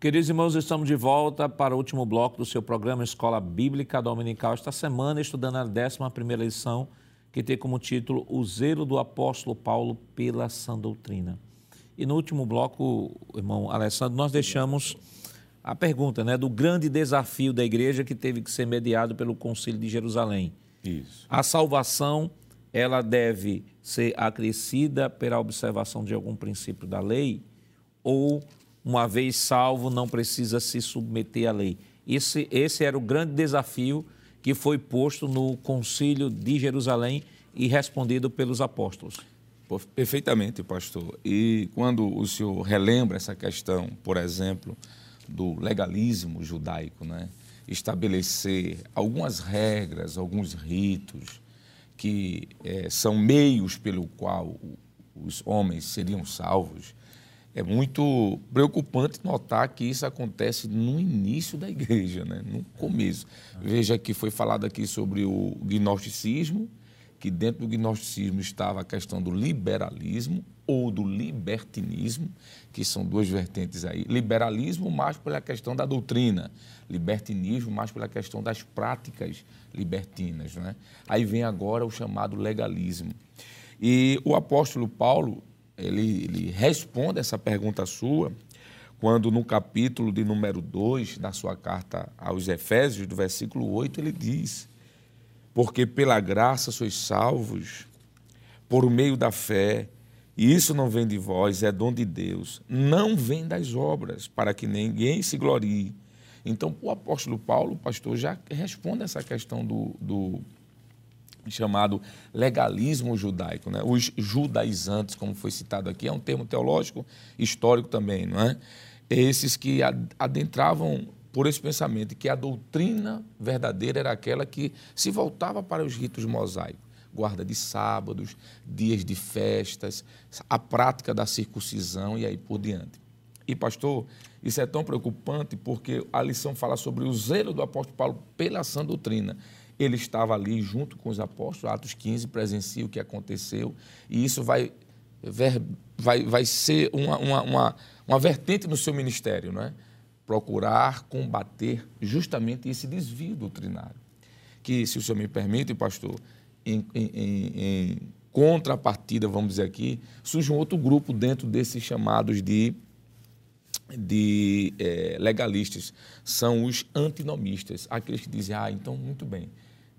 Queridos irmãos, estamos de volta para o último bloco do seu programa Escola Bíblica Dominical. Esta semana, estudando a 11 lição, que tem como título O Zelo do Apóstolo Paulo pela Sã Doutrina. E no último bloco, irmão Alessandro, nós deixamos a pergunta né, do grande desafio da igreja que teve que ser mediado pelo Concílio de Jerusalém. Isso. A salvação, ela deve ser acrescida pela observação de algum princípio da lei ou, uma vez salvo, não precisa se submeter à lei? Esse, esse era o grande desafio que foi posto no Concílio de Jerusalém e respondido pelos apóstolos. Perfeitamente, pastor. E quando o senhor relembra essa questão, por exemplo, do legalismo judaico, né? estabelecer algumas regras, alguns ritos que é, são meios pelo qual os homens seriam salvos, é muito preocupante notar que isso acontece no início da igreja, né? no começo. Veja que foi falado aqui sobre o gnosticismo, que dentro do gnosticismo estava a questão do liberalismo ou do libertinismo, que são duas vertentes aí. Liberalismo mais pela questão da doutrina, libertinismo mais pela questão das práticas libertinas. Né? Aí vem agora o chamado legalismo. E o apóstolo Paulo, ele, ele responde essa pergunta sua quando no capítulo de número 2 da sua carta aos Efésios, do versículo 8, ele diz porque pela graça sois salvos, por meio da fé, e isso não vem de vós, é dom de Deus, não vem das obras, para que ninguém se glorie. Então, o apóstolo Paulo, o pastor, já responde essa questão do, do chamado legalismo judaico. Né? Os judaizantes, como foi citado aqui, é um termo teológico histórico também, não é? Esses que adentravam por esse pensamento que a doutrina verdadeira era aquela que se voltava para os ritos mosaicos, guarda de sábados, dias de festas, a prática da circuncisão e aí por diante. E, pastor, isso é tão preocupante porque a lição fala sobre o zelo do apóstolo Paulo pela sã doutrina. Ele estava ali junto com os apóstolos, Atos 15, presencia o que aconteceu, e isso vai, vai, vai ser uma, uma, uma, uma vertente no seu ministério, não é? procurar combater justamente esse desvio doutrinário. Que, se o senhor me permite, pastor, em, em, em contrapartida, vamos dizer aqui, surge um outro grupo dentro desses chamados de, de é, legalistas. São os antinomistas, aqueles que dizem, ah, então, muito bem,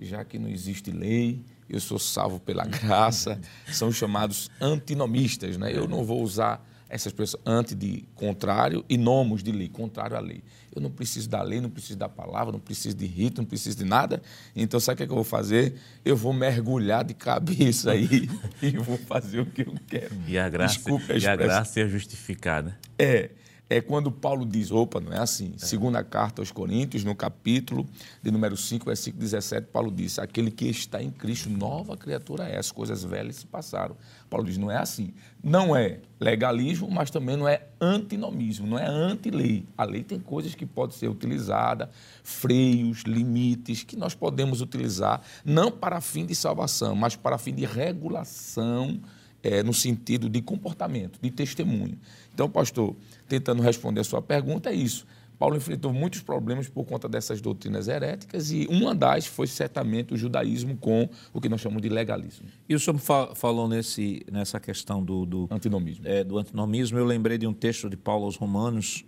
já que não existe lei, eu sou salvo pela graça, são os chamados antinomistas, né? Eu não vou usar essas pessoas antes de contrário e nomos de lei, contrário à lei. Eu não preciso da lei, não preciso da palavra, não preciso de rito, não preciso de nada. Então, sabe o que, é que eu vou fazer? Eu vou mergulhar de cabeça aí e vou fazer o que eu quero. E a graça, Desculpa a e a graça é justificada. É é quando Paulo diz, opa, não é assim. É. Segunda carta aos Coríntios, no capítulo de número 5, versículo 17, Paulo diz, aquele que está em Cristo, nova criatura é, as coisas velhas se passaram. Paulo diz, não é assim. Não é legalismo, mas também não é antinomismo, não é anti-lei. A lei tem coisas que podem ser utilizadas, freios, limites, que nós podemos utilizar, não para fim de salvação, mas para fim de regulação, é, no sentido de comportamento, de testemunho. Então, pastor, tentando responder a sua pergunta, é isso. Paulo enfrentou muitos problemas por conta dessas doutrinas heréticas e uma das foi certamente o judaísmo com o que nós chamamos de legalismo. E o senhor falou nesse, nessa questão do, do antinomismo. É, do antinomismo. Eu lembrei de um texto de Paulo aos Romanos,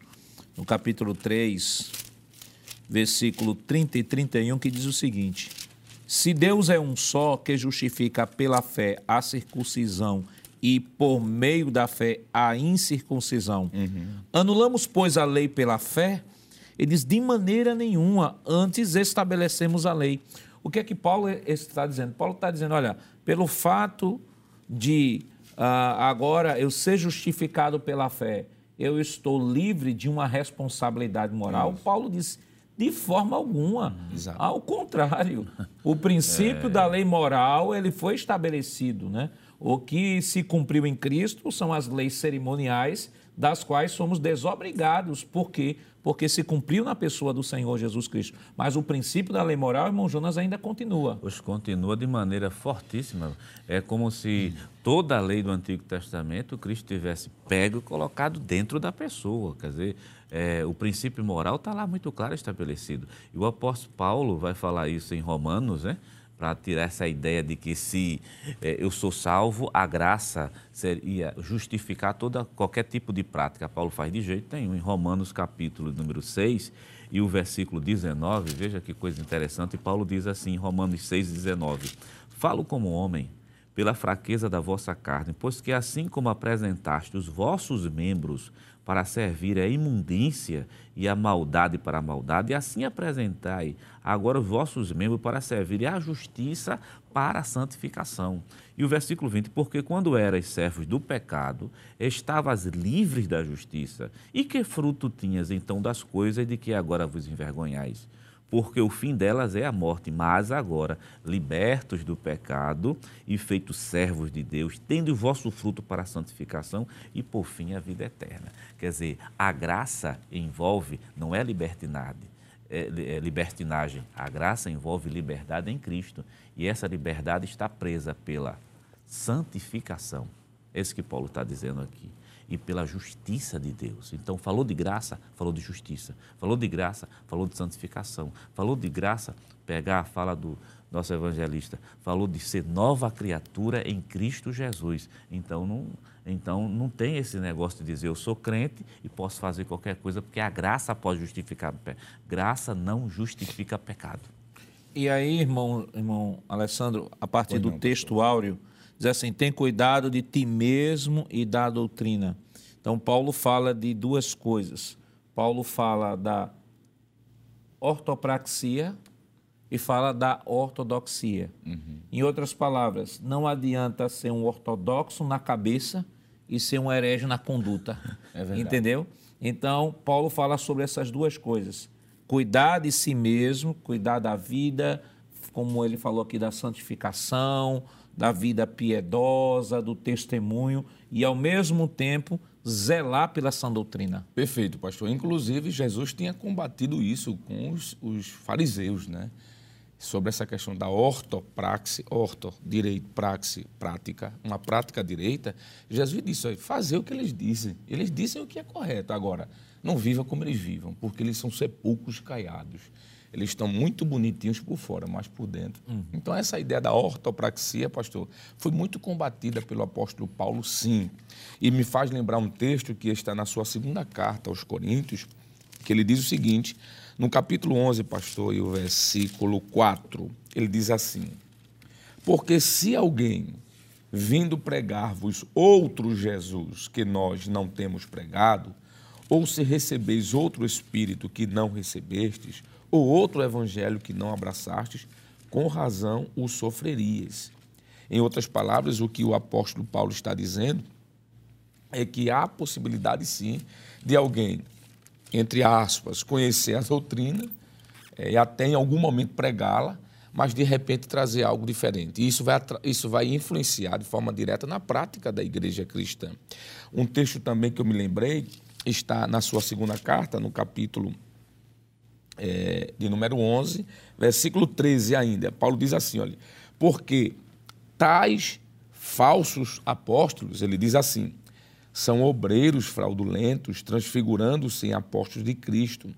no capítulo 3, versículo 30 e 31, que diz o seguinte: Se Deus é um só que justifica pela fé a circuncisão e por meio da fé a incircuncisão. Uhum. Anulamos, pois, a lei pela fé? Ele diz: de maneira nenhuma, antes estabelecemos a lei. O que é que Paulo está dizendo? Paulo está dizendo: olha, pelo fato de uh, agora eu ser justificado pela fé, eu estou livre de uma responsabilidade moral. Paulo diz: de forma alguma. Exato. Ao contrário, o princípio é... da lei moral ele foi estabelecido, né? O que se cumpriu em Cristo são as leis cerimoniais das quais somos desobrigados. Por quê? Porque se cumpriu na pessoa do Senhor Jesus Cristo. Mas o princípio da lei moral, irmão Jonas, ainda continua. Pois continua de maneira fortíssima. É como se toda a lei do Antigo Testamento Cristo tivesse pego e colocado dentro da pessoa. Quer dizer, é, o princípio moral está lá muito claro estabelecido. E o apóstolo Paulo vai falar isso em Romanos, né? Para tirar essa ideia de que se é, eu sou salvo, a graça seria justificar toda qualquer tipo de prática. Paulo faz de jeito nenhum. Em Romanos capítulo número 6 e o versículo 19, veja que coisa interessante, Paulo diz assim, Romanos 6, 19, Falo como homem, pela fraqueza da vossa carne, pois que assim como apresentaste os vossos membros para servir a imundícia e a maldade para a maldade, e assim apresentai agora os vossos membros para servir a justiça para a santificação. E o versículo 20, porque quando eras servos do pecado, estavas livres da justiça. E que fruto tinhas então das coisas de que agora vos envergonhais? Porque o fim delas é a morte. Mas agora, libertos do pecado e feitos servos de Deus, tendo o vosso fruto para a santificação e, por fim, a vida eterna. Quer dizer, a graça envolve, não é libertinagem, é, é libertinagem. A graça envolve liberdade em Cristo. E essa liberdade está presa pela santificação. É isso que Paulo está dizendo aqui e pela justiça de Deus. Então, falou de graça, falou de justiça. Falou de graça, falou de santificação. Falou de graça, pegar a fala do nosso evangelista, falou de ser nova criatura em Cristo Jesus. Então, não, então, não tem esse negócio de dizer eu sou crente e posso fazer qualquer coisa, porque a graça pode justificar. Graça não justifica pecado. E aí, irmão, irmão Alessandro, a partir do texto áureo, diz assim: tem cuidado de ti mesmo e da doutrina. Então, Paulo fala de duas coisas. Paulo fala da ortopraxia e fala da ortodoxia. Uhum. Em outras palavras, não adianta ser um ortodoxo na cabeça e ser um herege na conduta. É entendeu? Então, Paulo fala sobre essas duas coisas. Cuidar de si mesmo, cuidar da vida, como ele falou aqui, da santificação, da vida piedosa, do testemunho e, ao mesmo tempo, zelar pela sã doutrina. Perfeito, pastor. Inclusive, Jesus tinha combatido isso com os, os fariseus, né? Sobre essa questão da ortopraxe, orto, direito, praxe, prática, uma prática direita. Jesus disse: fazer o que eles dizem. Eles dizem o que é correto. Agora, não viva como eles vivam, porque eles são sepulcros caiados. Eles estão muito bonitinhos por fora, mas por dentro. Uhum. Então, essa ideia da ortopraxia, pastor, foi muito combatida pelo apóstolo Paulo, sim. E me faz lembrar um texto que está na sua segunda carta aos Coríntios, que ele diz o seguinte, no capítulo 11, pastor, e o versículo 4, ele diz assim: Porque se alguém vindo pregar-vos outro Jesus que nós não temos pregado, ou se recebeis outro espírito que não recebestes, ou outro evangelho que não abraçastes, com razão o sofrerias. Em outras palavras, o que o apóstolo Paulo está dizendo é que há possibilidade sim de alguém, entre aspas, conhecer a doutrina é, e até em algum momento pregá-la, mas de repente trazer algo diferente. E isso vai, isso vai influenciar de forma direta na prática da igreja cristã. Um texto também que eu me lembrei está na sua segunda carta, no capítulo é, de número 11, versículo 13 ainda. Paulo diz assim: olha, porque tais falsos apóstolos, ele diz assim, são obreiros fraudulentos, transfigurando-se em apóstolos de Cristo.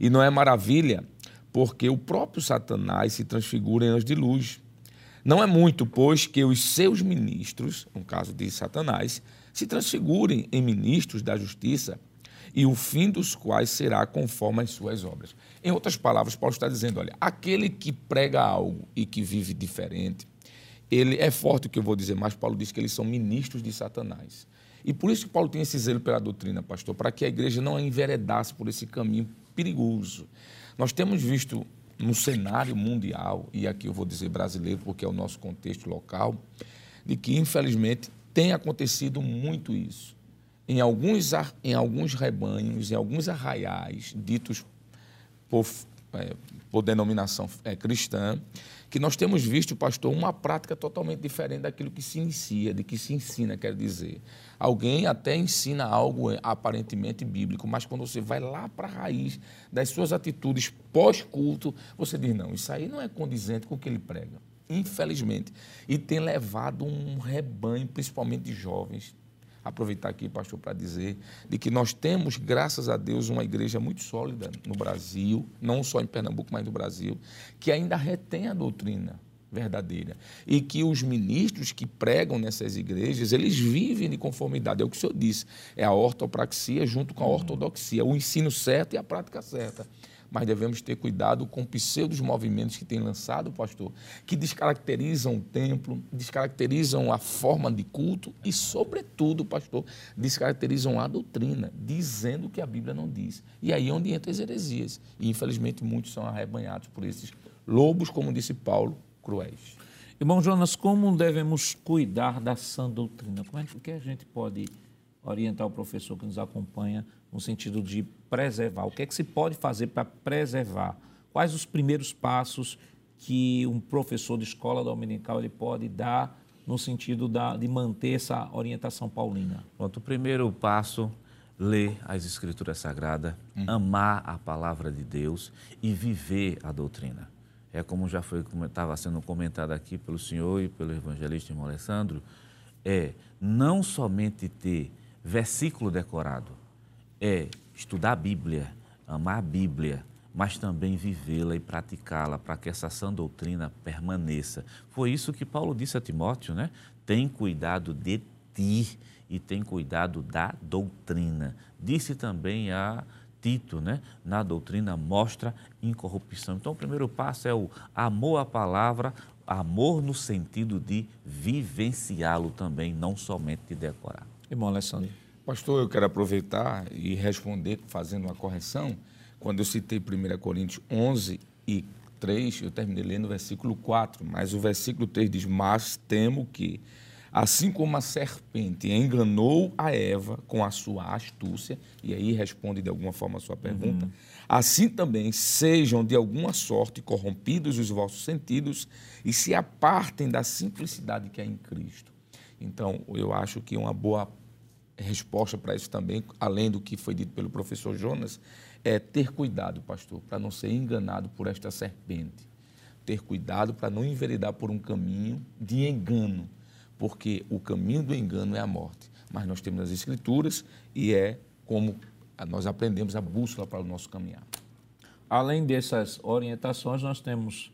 E não é maravilha, porque o próprio Satanás se transfigura em anjos de luz. Não é muito, pois, que os seus ministros, no caso de Satanás, se transfigurem em ministros da justiça e o fim dos quais será conforme as suas obras. Em outras palavras, Paulo está dizendo: olha, aquele que prega algo e que vive diferente, ele é forte o que eu vou dizer, mas Paulo diz que eles são ministros de Satanás. E por isso que Paulo tem esse zelo pela doutrina, pastor, para que a igreja não enveredasse por esse caminho perigoso. Nós temos visto no cenário mundial, e aqui eu vou dizer brasileiro porque é o nosso contexto local, de que, infelizmente, tem acontecido muito isso. Em alguns, em alguns rebanhos, em alguns arraiais ditos por, é, por denominação é, cristã, que nós temos visto, pastor, uma prática totalmente diferente daquilo que se inicia, de que se ensina, quer dizer. Alguém até ensina algo é, aparentemente bíblico, mas quando você vai lá para a raiz das suas atitudes pós-culto, você diz: não, isso aí não é condizente com o que ele prega. Infelizmente. E tem levado um rebanho, principalmente de jovens, aproveitar aqui, pastor, para dizer de que nós temos, graças a Deus, uma igreja muito sólida no Brasil, não só em Pernambuco, mas no Brasil, que ainda retém a doutrina verdadeira. E que os ministros que pregam nessas igrejas, eles vivem de conformidade. É o que o senhor disse. É a ortopraxia junto com a ortodoxia, o ensino certo e a prática certa mas devemos ter cuidado com pseudos movimentos que tem lançado, pastor, que descaracterizam o templo, descaracterizam a forma de culto e, sobretudo, pastor, descaracterizam a doutrina, dizendo que a Bíblia não diz. E aí é onde entra as heresias. E, infelizmente, muitos são arrebanhados por esses lobos, como disse Paulo, cruéis. Irmão Jonas, como devemos cuidar da sã doutrina? Como é que a gente pode orientar o professor que nos acompanha no sentido de preservar? O que é que se pode fazer para preservar? Quais os primeiros passos que um professor de escola dominical ele pode dar no sentido da, de manter essa orientação paulina? Pronto, o primeiro passo ler as escrituras sagradas, uhum. amar a palavra de Deus e viver a doutrina. É como já foi estava sendo comentado aqui pelo senhor e pelo evangelista irmão Alessandro, é não somente ter versículo decorado, é estudar a Bíblia, amar a Bíblia, mas também vivê-la e praticá-la para que essa sã doutrina permaneça. Foi isso que Paulo disse a Timóteo, né? Tem cuidado de ti e tem cuidado da doutrina. Disse também a Tito, né? Na doutrina mostra incorrupção. Então, o primeiro passo é o amor à palavra, amor no sentido de vivenciá-lo também, não somente de decorar. Irmão Alessandro. Pastor, eu quero aproveitar e responder fazendo uma correção. Quando eu citei 1 Coríntios 11 e 3, eu terminei lendo o versículo 4, mas o versículo 3 diz: Mas temo que, assim como a serpente enganou a Eva com a sua astúcia, e aí responde de alguma forma a sua pergunta, uhum. assim também sejam de alguma sorte corrompidos os vossos sentidos e se apartem da simplicidade que é em Cristo. Então, eu acho que uma boa resposta para isso também, além do que foi dito pelo professor Jonas, é ter cuidado, pastor, para não ser enganado por esta serpente. Ter cuidado para não enveredar por um caminho de engano, porque o caminho do engano é a morte. Mas nós temos as Escrituras e é como nós aprendemos a bússola para o nosso caminhar. Além dessas orientações, nós temos,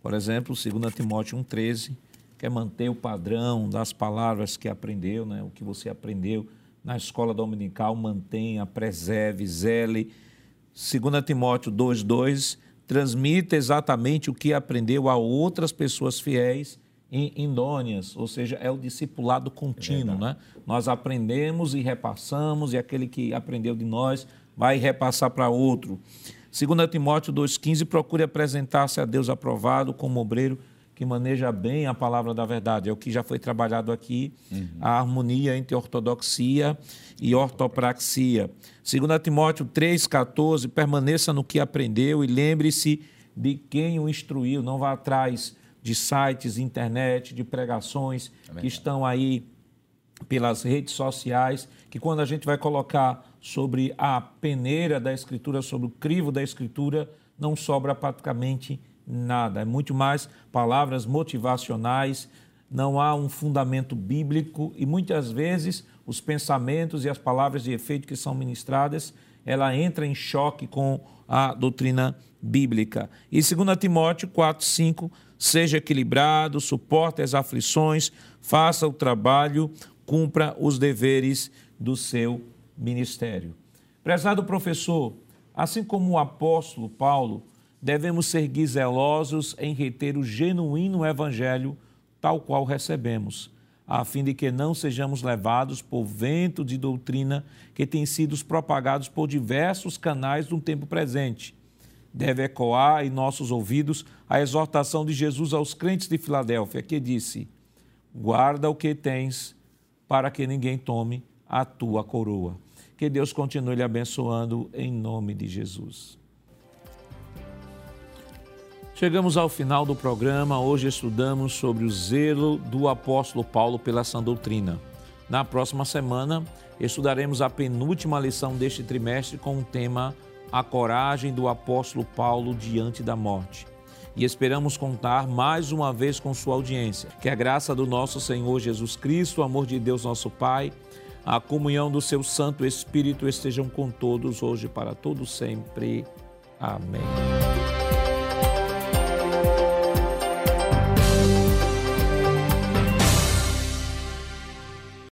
por exemplo, 2 Timóteo 1,13 quer manter o padrão das palavras que aprendeu, né? o que você aprendeu na escola dominical, mantenha, preserve, zele. 2 Timóteo 2,2 transmita exatamente o que aprendeu a outras pessoas fiéis em indônias, ou seja, é o discipulado contínuo. É né? Nós aprendemos e repassamos, e aquele que aprendeu de nós vai repassar para outro. 2 Timóteo 2,15 procure apresentar-se a Deus aprovado como obreiro que maneja bem a palavra da verdade. É o que já foi trabalhado aqui, uhum. a harmonia entre ortodoxia e ortopraxia. 2 Timóteo 3,14, permaneça no que aprendeu e lembre-se de quem o instruiu. Não vá atrás de sites, internet, de pregações é que estão aí pelas redes sociais, que quando a gente vai colocar sobre a peneira da Escritura, sobre o crivo da Escritura, não sobra praticamente nada nada. É muito mais palavras motivacionais, não há um fundamento bíblico e muitas vezes os pensamentos e as palavras de efeito que são ministradas, ela entra em choque com a doutrina bíblica. E 2 Timóteo 4, 5, seja equilibrado, suporte as aflições, faça o trabalho, cumpra os deveres do seu ministério. Prezado professor, assim como o apóstolo Paulo, devemos seguir zelosos em reter o genuíno evangelho tal qual recebemos. a fim de que não sejamos levados por vento de doutrina que tem sido propagados por diversos canais no tempo presente. Deve ecoar em nossos ouvidos a exortação de Jesus aos crentes de Filadélfia, que disse: Guarda o que tens, para que ninguém tome a tua coroa. Que Deus continue lhe abençoando em nome de Jesus. Chegamos ao final do programa. Hoje estudamos sobre o zelo do apóstolo Paulo pela sã doutrina. Na próxima semana, estudaremos a penúltima lição deste trimestre com o tema A coragem do apóstolo Paulo diante da morte. E esperamos contar mais uma vez com sua audiência. Que a graça do nosso Senhor Jesus Cristo, o amor de Deus, nosso Pai, a comunhão do seu Santo Espírito estejam com todos hoje para todo sempre. Amém.